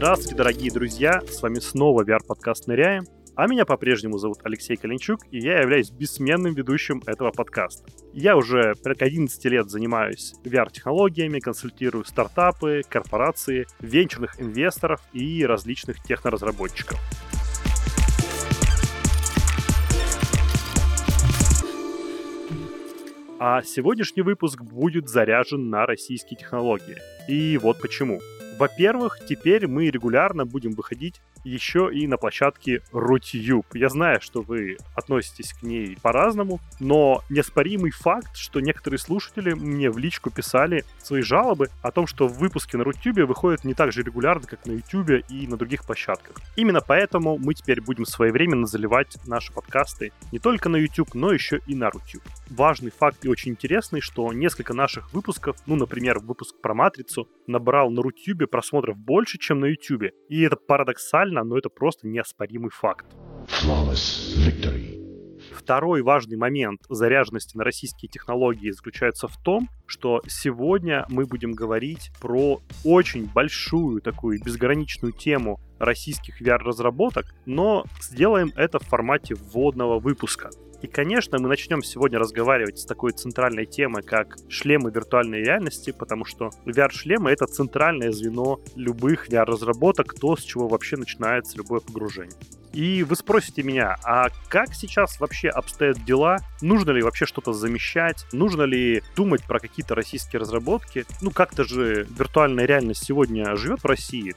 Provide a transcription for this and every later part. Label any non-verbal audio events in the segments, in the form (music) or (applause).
Здравствуйте, дорогие друзья! С вами снова VR-подкаст «Ныряем». А меня по-прежнему зовут Алексей Калинчук, и я являюсь бессменным ведущим этого подкаста. Я уже порядка 11 лет занимаюсь VR-технологиями, консультирую стартапы, корпорации, венчурных инвесторов и различных техноразработчиков. А сегодняшний выпуск будет заряжен на российские технологии. И вот почему. Во-первых, теперь мы регулярно будем выходить еще и на площадке Rutube. Я знаю, что вы относитесь к ней по-разному, но неоспоримый факт, что некоторые слушатели мне в личку писали свои жалобы о том, что выпуски на Rutube выходят не так же регулярно, как на YouTube и на других площадках. Именно поэтому мы теперь будем своевременно заливать наши подкасты не только на YouTube, но еще и на Rutube. Важный факт и очень интересный, что несколько наших выпусков, ну, например, выпуск про Матрицу, набрал на Рутюбе просмотров больше, чем на Ютубе. И это парадоксально, но это просто неоспоримый факт. Второй важный момент заряженности на российские технологии заключается в том, что сегодня мы будем говорить про очень большую такую безграничную тему российских VR-разработок, но сделаем это в формате вводного выпуска. И, конечно, мы начнем сегодня разговаривать с такой центральной темой, как шлемы виртуальной реальности, потому что VR-шлемы — это центральное звено любых VR-разработок, то, с чего вообще начинается любое погружение. И вы спросите меня, а как сейчас вообще обстоят дела? Нужно ли вообще что-то замещать? Нужно ли думать про какие-то российские разработки? Ну, как-то же виртуальная реальность сегодня живет в России.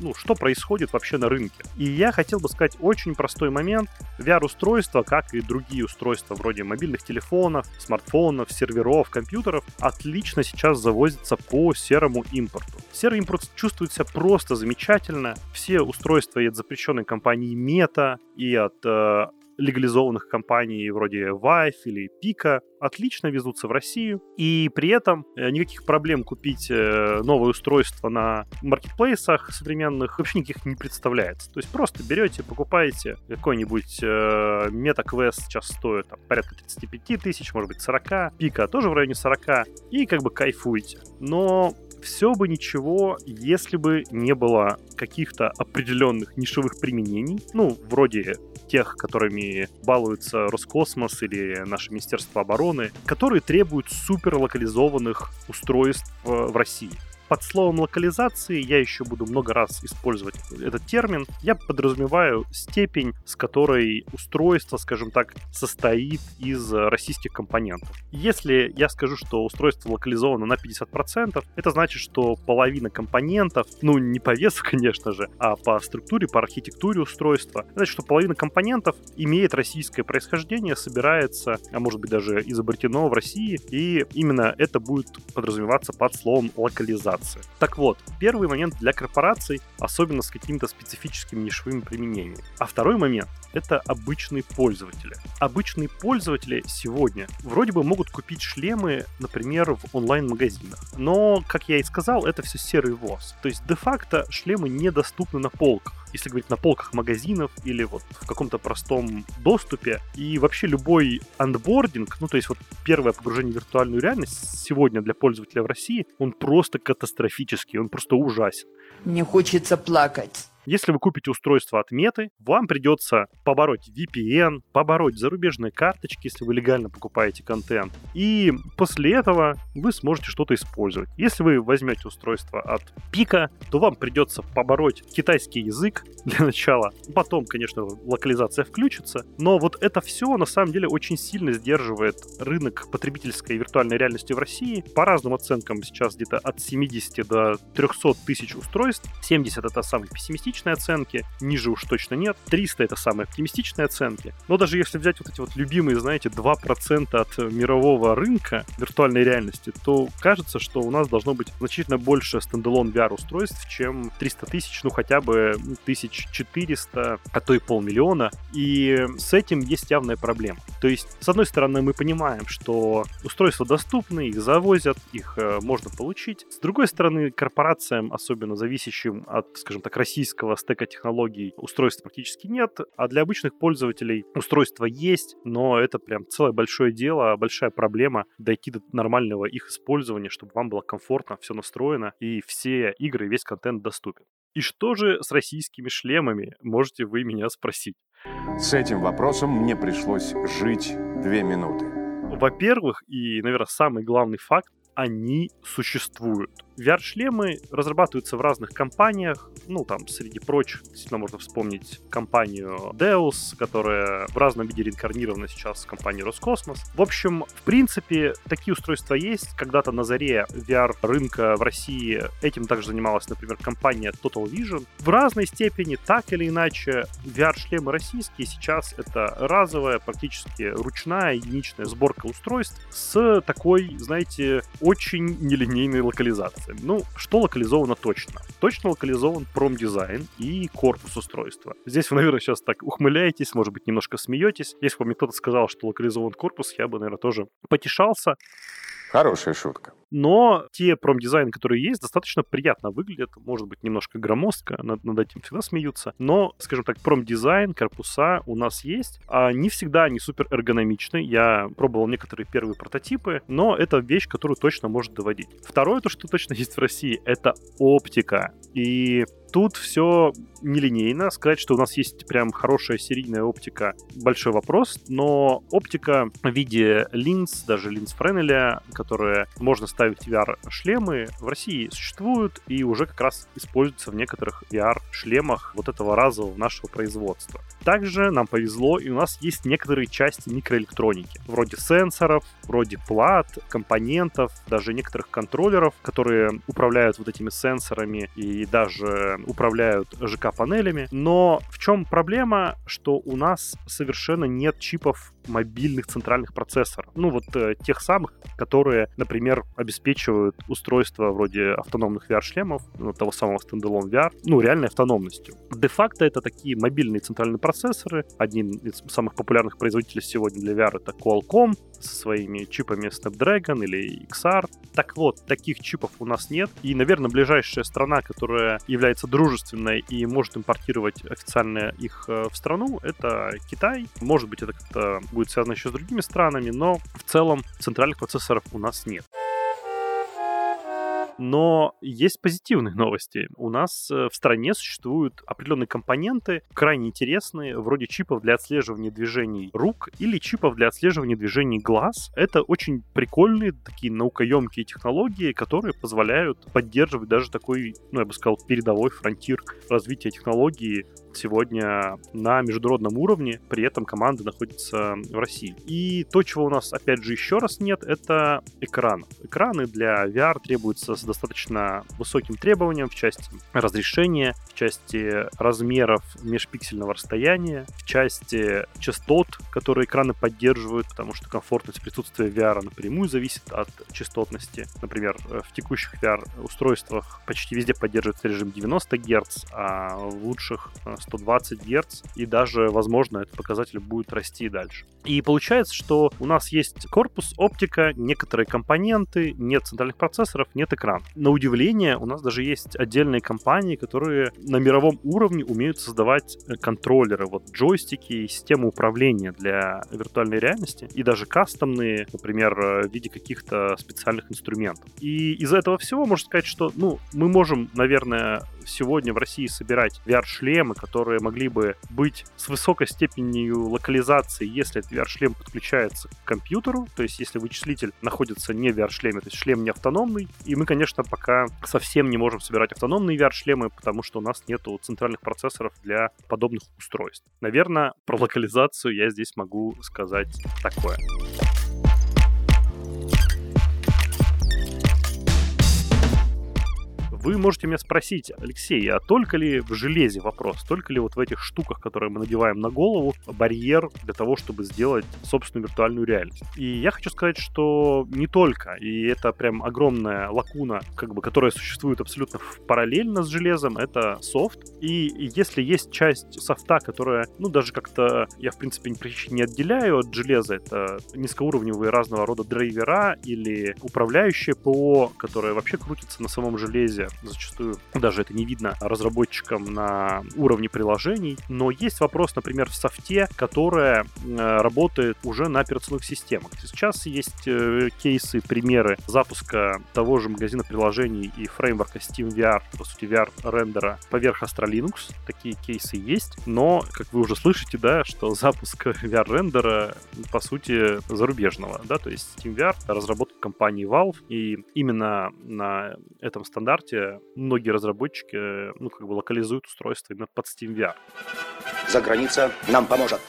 Ну, что происходит вообще на рынке. И я хотел бы сказать очень простой момент. VR-устройства, как и другие устройства вроде мобильных телефонов, смартфонов, серверов, компьютеров, отлично сейчас завозятся по серому импорту. Серый импорт чувствует себя просто замечательно. Все устройства и от запрещенной компании Meta, и от э, легализованных компаний вроде Vive или Pika отлично везутся в Россию, и при этом э, никаких проблем купить э, новое устройство на маркетплейсах современных вообще никаких не представляется. То есть просто берете, покупаете какой-нибудь э, MetaQuest сейчас стоит там, порядка 35 тысяч, может быть 40, Пика тоже в районе 40, и как бы кайфуете. Но все бы ничего, если бы не было каких-то определенных нишевых применений, ну, вроде тех, которыми балуется Роскосмос или наше Министерство обороны, которые требуют суперлокализованных устройств в России. Под словом локализации я еще буду много раз использовать этот термин. Я подразумеваю степень, с которой устройство, скажем так, состоит из российских компонентов. Если я скажу, что устройство локализовано на 50%, это значит, что половина компонентов, ну не по весу, (laughs) конечно же, а по структуре, по архитектуре устройства, значит, что половина компонентов имеет российское происхождение, собирается, а может быть даже изобретено в России, и именно это будет подразумеваться под словом локализация корпорации. Так вот, первый момент для корпораций, особенно с какими-то специфическими нишевыми применениями. А второй момент — это обычные пользователи. Обычные пользователи сегодня вроде бы могут купить шлемы, например, в онлайн-магазинах. Но, как я и сказал, это все серый ВОЗ. То есть, де-факто шлемы недоступны на полках если говорить на полках магазинов или вот в каком-то простом доступе. И вообще любой андбординг, ну то есть вот первое погружение в виртуальную реальность сегодня для пользователя в России, он просто катастрофический, он просто ужасен. Мне хочется плакать. Если вы купите устройство от Меты, вам придется побороть VPN, побороть зарубежные карточки, если вы легально покупаете контент. И после этого вы сможете что-то использовать. Если вы возьмете устройство от Пика, то вам придется побороть китайский язык для начала. Потом, конечно, локализация включится. Но вот это все на самом деле очень сильно сдерживает рынок потребительской виртуальной реальности в России. По разным оценкам сейчас где-то от 70 до 300 тысяч устройств. 70 это самые пессимистичные оптимистичной оценки, ниже уж точно нет. 300 это самые оптимистичные оценки. Но даже если взять вот эти вот любимые, знаете, 2% от мирового рынка виртуальной реальности, то кажется, что у нас должно быть значительно больше стендалон VR устройств, чем 300 тысяч, ну хотя бы 1400, а то и полмиллиона. И с этим есть явная проблема. То есть, с одной стороны, мы понимаем, что устройства доступны, их завозят, их э, можно получить. С другой стороны, корпорациям, особенно зависящим от, скажем так, российского классического стека технологий устройств практически нет, а для обычных пользователей устройства есть, но это прям целое большое дело, большая проблема дойти до нормального их использования, чтобы вам было комфортно, все настроено и все игры, весь контент доступен. И что же с российскими шлемами, можете вы меня спросить? С этим вопросом мне пришлось жить две минуты. Во-первых, и, наверное, самый главный факт, они существуют. VR-шлемы разрабатываются в разных компаниях. Ну, там, среди прочих, действительно, можно вспомнить компанию Deus, которая в разном виде реинкарнирована сейчас в компании Роскосмос. В общем, в принципе, такие устройства есть. Когда-то на заре VR-рынка в России этим также занималась, например, компания Total Vision. В разной степени, так или иначе, VR-шлемы российские сейчас это разовая, практически ручная, единичная сборка устройств с такой, знаете, очень нелинейной локализации. Ну, что локализовано точно? Точно локализован промдизайн и корпус устройства. Здесь вы, наверное, сейчас так ухмыляетесь, может быть, немножко смеетесь. Если бы мне кто-то сказал, что локализован корпус, я бы, наверное, тоже потешался. Хорошая шутка. Но те промдизайны, которые есть, достаточно приятно выглядят. Может быть, немножко громоздко, над, над этим всегда смеются. Но, скажем так, промдизайн, корпуса у нас есть. А не всегда они супер эргономичны. Я пробовал некоторые первые прототипы, но это вещь, которую точно может доводить. Второе, то, что точно есть в России, это оптика. И Тут все нелинейно. Сказать, что у нас есть прям хорошая серийная оптика, большой вопрос. Но оптика в виде линз, даже линз Френеля, которые можно ставить в VR-шлемы, в России существуют и уже как раз используются в некоторых VR-шлемах вот этого разового нашего производства. Также нам повезло, и у нас есть некоторые части микроэлектроники, вроде сенсоров, вроде плат, компонентов, даже некоторых контроллеров, которые управляют вот этими сенсорами и даже управляют ЖК-панелями. Но в чем проблема, что у нас совершенно нет чипов мобильных центральных процессоров. Ну, вот э, тех самых, которые, например, обеспечивают устройства вроде автономных VR-шлемов, ну, того самого Standalone VR, ну, реальной автономностью. Де-факто это такие мобильные центральные процессоры. Один из самых популярных производителей сегодня для VR это Qualcomm со своими чипами Snapdragon или XR. Так вот, таких чипов у нас нет. И, наверное, ближайшая страна, которая является дружественной и может импортировать официально их э, в страну, это Китай. Может быть, это как-то будет связано еще с другими странами, но в целом центральных процессоров у нас нет. Но есть позитивные (laughs) новости. У нас э, в стране существуют определенные компоненты, крайне интересные, вроде чипов для отслеживания движений рук или чипов для отслеживания движений глаз. Это очень прикольные, такие наукоемкие технологии, которые позволяют поддерживать даже такой, ну, я бы сказал, передовой фронтир развития технологий сегодня на международном уровне, при этом команда находится в России. И то, чего у нас, опять же, еще раз нет, это экран. Экраны для VR требуются с достаточно высоким требованием в части разрешения, в части размеров межпиксельного расстояния, в части частот, которые экраны поддерживают, потому что комфортность присутствия VR напрямую зависит от частотности. Например, в текущих VR-устройствах почти везде поддерживается режим 90 Гц, а в лучших 120 Гц, и даже, возможно, этот показатель будет расти дальше. И получается, что у нас есть корпус, оптика, некоторые компоненты, нет центральных процессоров, нет экрана. На удивление, у нас даже есть отдельные компании, которые на мировом уровне умеют создавать э, контроллеры, вот джойстики и системы управления для виртуальной реальности, и даже кастомные, например, э, в виде каких-то специальных инструментов. И из за этого всего можно сказать, что ну, мы можем, наверное, сегодня в России собирать VR-шлемы, которые могли бы быть с высокой степенью локализации, если VR-шлем подключается к компьютеру, то есть если вычислитель находится не в VR-шлеме, то есть шлем не автономный. И мы, конечно, пока совсем не можем собирать автономные VR-шлемы, потому что у нас нету центральных процессоров для подобных устройств. Наверное, про локализацию я здесь могу сказать такое. Вы можете меня спросить, Алексей, а только ли в железе вопрос, только ли вот в этих штуках, которые мы надеваем на голову, барьер для того, чтобы сделать собственную виртуальную реальность? И я хочу сказать, что не только, и это прям огромная лакуна, как бы, которая существует абсолютно параллельно с железом, это софт. И если есть часть софта, которая, ну, даже как-то я, в принципе, не отделяю от железа, это низкоуровневые разного рода драйвера или управляющие ПО, которые вообще крутятся на самом железе, Зачастую даже это не видно разработчикам на уровне приложений. Но есть вопрос, например, в софте, которая э, работает уже на операционных системах. Сейчас есть э, кейсы, примеры запуска того же магазина приложений и фреймворка SteamVR, по сути, VR-рендера поверх Astra Linux. Такие кейсы есть, но, как вы уже слышите, да, что запуск (laughs) VR-рендера, по сути, зарубежного, да, то есть SteamVR разработка компании Valve, и именно на этом стандарте многие разработчики, ну, как бы локализуют устройство именно под SteamVR. За граница нам поможет.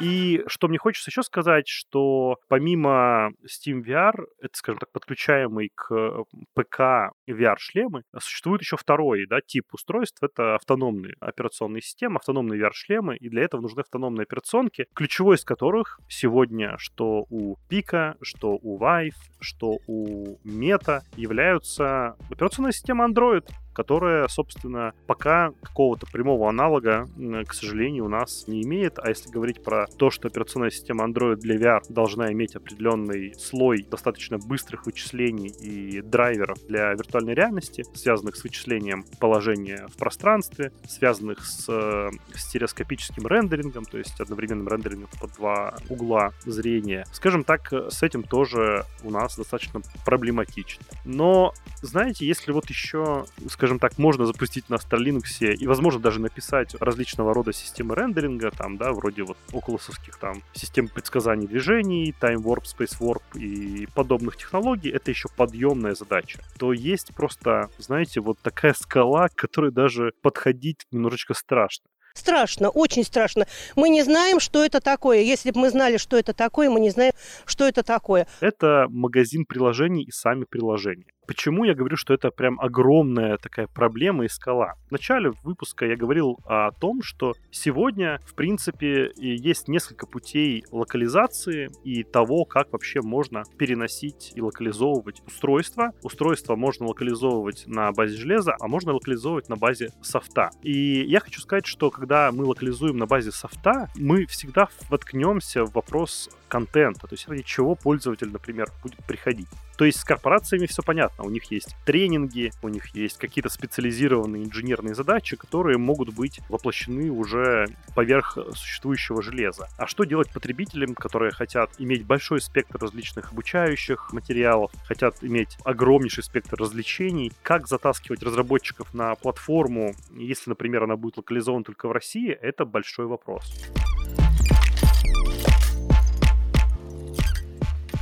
И что мне хочется еще сказать, что помимо Steam VR, это, скажем так, подключаемый к ПК VR-шлемы, существует еще второй да, тип устройств. Это автономные операционные системы, автономные VR-шлемы, и для этого нужны автономные операционки, ключевой из которых сегодня что у Пика, что у Vive, что у Meta являются операционная система Android которая, собственно, пока какого-то прямого аналога, к сожалению, у нас не имеет. А если говорить про то, что операционная система Android для VR должна иметь определенный слой достаточно быстрых вычислений и драйверов для виртуальной реальности, связанных с вычислением положения в пространстве, связанных с э, стереоскопическим рендерингом, то есть одновременным рендерингом по два угла зрения. Скажем так, с этим тоже у нас достаточно проблематично. Но, знаете, если вот еще, скажем, скажем так, можно запустить на Starlinux и, возможно, даже написать различного рода системы рендеринга, там, да, вроде вот околосовских там систем предсказаний движений, Time Warp, Space Warp и подобных технологий, это еще подъемная задача. То есть просто, знаете, вот такая скала, к которой даже подходить немножечко страшно. Страшно, очень страшно. Мы не знаем, что это такое. Если бы мы знали, что это такое, мы не знаем, что это такое. Это магазин приложений и сами приложения. Почему я говорю, что это прям огромная такая проблема и скала? В начале выпуска я говорил о том, что сегодня, в принципе, есть несколько путей локализации и того, как вообще можно переносить и локализовывать устройства. Устройство можно локализовывать на базе железа, а можно локализовывать на базе софта. И я хочу сказать, что когда мы локализуем на базе софта, мы всегда воткнемся в вопрос контента, то есть ради чего пользователь, например, будет приходить. То есть с корпорациями все понятно. У них есть тренинги, у них есть какие-то специализированные инженерные задачи, которые могут быть воплощены уже поверх существующего железа. А что делать потребителям, которые хотят иметь большой спектр различных обучающих материалов, хотят иметь огромнейший спектр развлечений? Как затаскивать разработчиков на платформу, если, например, она будет локализована только в России, это большой вопрос.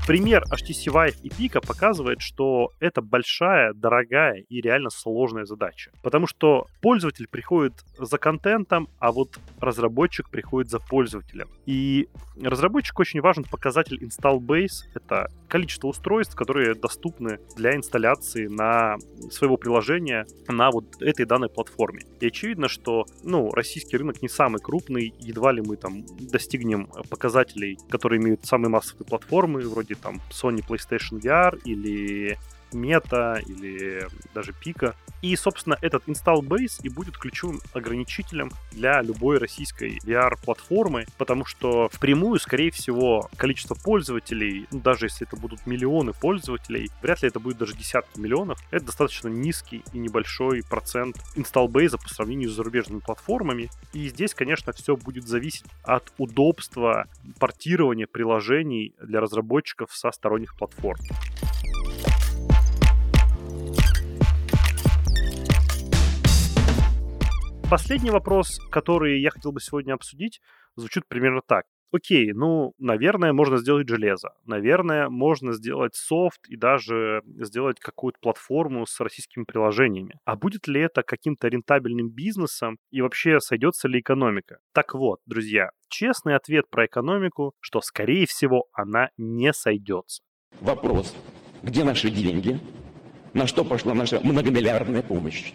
Пример HTC Vive и Pika показывает, что это большая, дорогая и реально сложная задача. Потому что пользователь приходит за контентом, а вот разработчик приходит за пользователем. И разработчик очень важен показатель install base. Это количество устройств, которые доступны для инсталляции на своего приложения на вот этой данной платформе. И очевидно, что ну, российский рынок не самый крупный, едва ли мы там достигнем показателей, которые имеют самые массовые платформы, вроде там Sony PlayStation VR или Meta или даже Пика. И, собственно, этот install base и будет ключевым ограничителем для любой российской VR-платформы, потому что впрямую, скорее всего, количество пользователей, ну, даже если это будут миллионы пользователей, вряд ли это будет даже десятки миллионов, это достаточно низкий и небольшой процент install base по сравнению с зарубежными платформами. И здесь, конечно, все будет зависеть от удобства портирования приложений для разработчиков со сторонних платформ. Последний вопрос, который я хотел бы сегодня обсудить, звучит примерно так. Окей, ну, наверное, можно сделать железо. Наверное, можно сделать софт и даже сделать какую-то платформу с российскими приложениями. А будет ли это каким-то рентабельным бизнесом и вообще сойдется ли экономика? Так вот, друзья, честный ответ про экономику, что, скорее всего, она не сойдется. Вопрос, где наши деньги? На что пошла наша многомиллиардная помощь?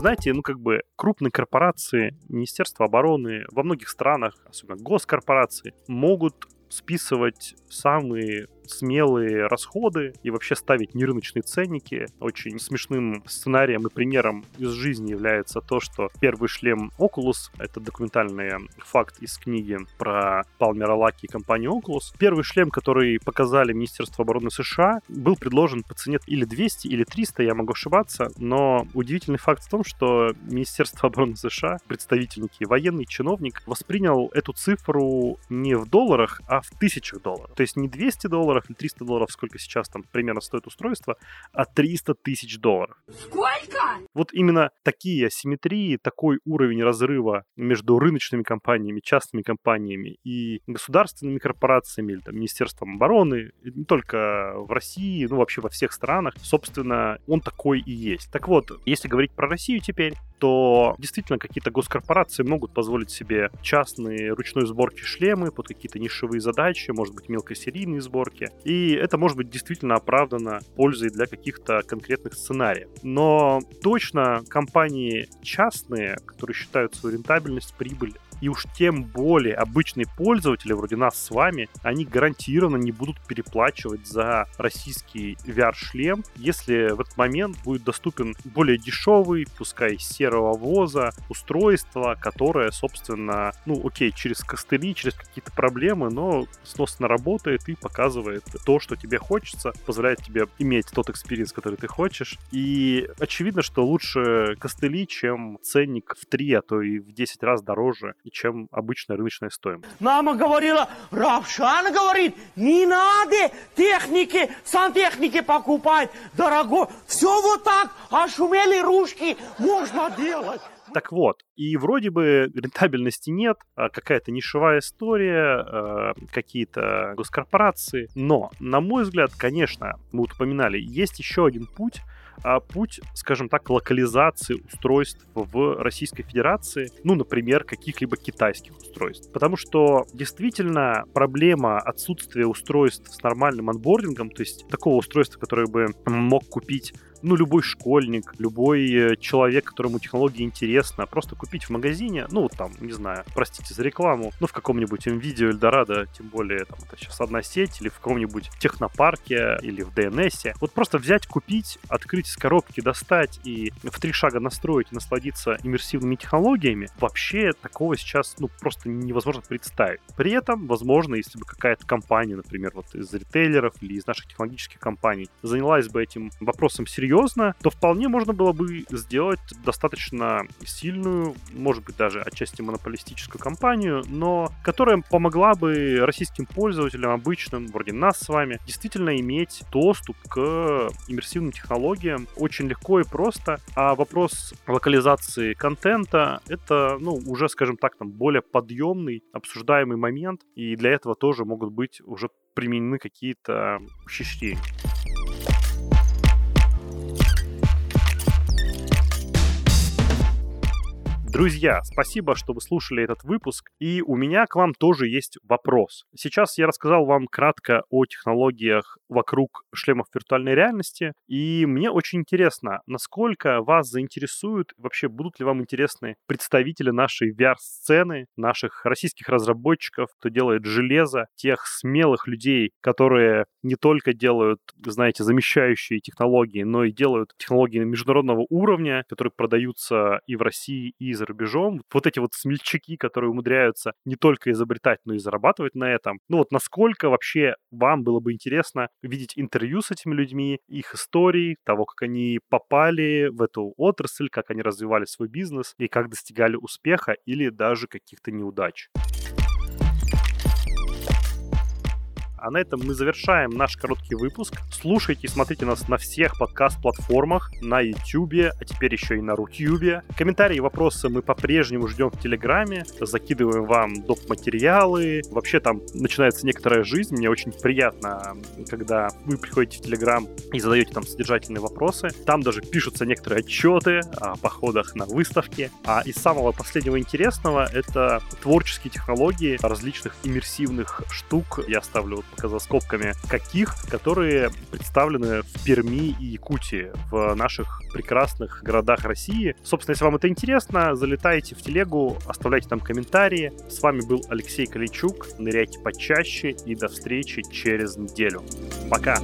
Знаете, ну как бы крупные корпорации, Министерство обороны во многих странах, особенно госкорпорации, могут списывать самые смелые расходы и вообще ставить нерыночные ценники. Очень смешным сценарием и примером из жизни является то, что первый шлем Oculus, это документальный факт из книги про Палмера Лаки и компанию Oculus, первый шлем, который показали Министерство обороны США, был предложен по цене или 200, или 300, я могу ошибаться, но удивительный факт в том, что Министерство обороны США, представительники, военный чиновник, воспринял эту цифру не в долларах, а в тысячах долларов. То есть не 200 долларов или 300 долларов, сколько сейчас там примерно стоит устройство, а 300 тысяч долларов. Сколько? Вот именно такие асимметрии, такой уровень разрыва между рыночными компаниями, частными компаниями и государственными корпорациями или там, Министерством обороны, не только в России, ну вообще во всех странах, собственно, он такой и есть. Так вот, если говорить про Россию теперь, то действительно какие-то госкорпорации могут позволить себе частные ручной сборки шлемы под какие-то нишевые задачи, может быть, мелкосерийные сборки. И это может быть действительно оправдано пользой для каких-то конкретных сценариев. Но точно компании частные, которые считают свою рентабельность, прибыль и уж тем более обычные пользователи, вроде нас с вами, они гарантированно не будут переплачивать за российский VR-шлем, если в этот момент будет доступен более дешевый, пускай серого ввоза, устройство, которое, собственно, ну окей, через костыли, через какие-то проблемы, но сносно работает и показывает то, что тебе хочется, позволяет тебе иметь тот experience, который ты хочешь. И очевидно, что лучше костыли, чем ценник в 3, а то и в 10 раз дороже чем обычная рыночная стоимость. Мама говорила, Равшан говорит, не надо техники, сантехники покупать, дорогой. Все вот так, а шумели ружки можно делать. Так вот, и вроде бы рентабельности нет, а какая-то нишевая история, э, какие-то госкорпорации. Но, на мой взгляд, конечно, мы вот упоминали, есть еще один путь, путь, скажем так, локализации устройств в Российской Федерации, ну, например, каких-либо китайских устройств. Потому что действительно проблема отсутствия устройств с нормальным анбордингом, то есть такого устройства, которое бы мог купить ну, любой школьник, любой э, человек, которому технология интересна, просто купить в магазине, ну, там, не знаю, простите за рекламу, ну, в каком-нибудь NVIDIA Эльдорадо, тем более, там, это сейчас одна сеть, или в каком-нибудь технопарке, или в DNS. Вот просто взять, купить, открыть из коробки, достать и в три шага настроить и насладиться иммерсивными технологиями, вообще такого сейчас, ну, просто невозможно представить. При этом, возможно, если бы какая-то компания, например, вот из ритейлеров или из наших технологических компаний занялась бы этим вопросом серьезно, серьезно, то вполне можно было бы сделать достаточно сильную, может быть, даже отчасти монополистическую компанию, но которая помогла бы российским пользователям, обычным, вроде нас с вами, действительно иметь доступ к иммерсивным технологиям очень легко и просто. А вопрос локализации контента — это, ну, уже, скажем так, там, более подъемный, обсуждаемый момент, и для этого тоже могут быть уже применены какие-то ухищрения. Друзья, спасибо, что вы слушали этот выпуск. И у меня к вам тоже есть вопрос. Сейчас я рассказал вам кратко о технологиях вокруг шлемов виртуальной реальности. И мне очень интересно, насколько вас заинтересуют, вообще будут ли вам интересны представители нашей VR-сцены, наших российских разработчиков, кто делает железо, тех смелых людей, которые не только делают, знаете, замещающие технологии, но и делают технологии международного уровня, которые продаются и в России, и за рубежом. Вот эти вот смельчаки, которые умудряются не только изобретать, но и зарабатывать на этом. Ну вот насколько вообще вам было бы интересно видеть интервью с этими людьми, их истории, того, как они попали в эту отрасль, как они развивали свой бизнес и как достигали успеха или даже каких-то неудач. А на этом мы завершаем наш короткий выпуск. Слушайте и смотрите нас на всех подкаст-платформах, на YouTube, а теперь еще и на Рутюбе. Комментарии и вопросы мы по-прежнему ждем в Телеграме. Закидываем вам доп. материалы. Вообще там начинается некоторая жизнь. Мне очень приятно, когда вы приходите в Телеграм и задаете там содержательные вопросы. Там даже пишутся некоторые отчеты о походах на выставки. А из самого последнего интересного это творческие технологии различных иммерсивных штук. Я ставлю пока за скобками, каких, которые представлены в Перми и Якутии, в наших прекрасных городах России. Собственно, если вам это интересно, залетайте в телегу, оставляйте там комментарии. С вами был Алексей Каличук. Ныряйте почаще и до встречи через неделю. Пока!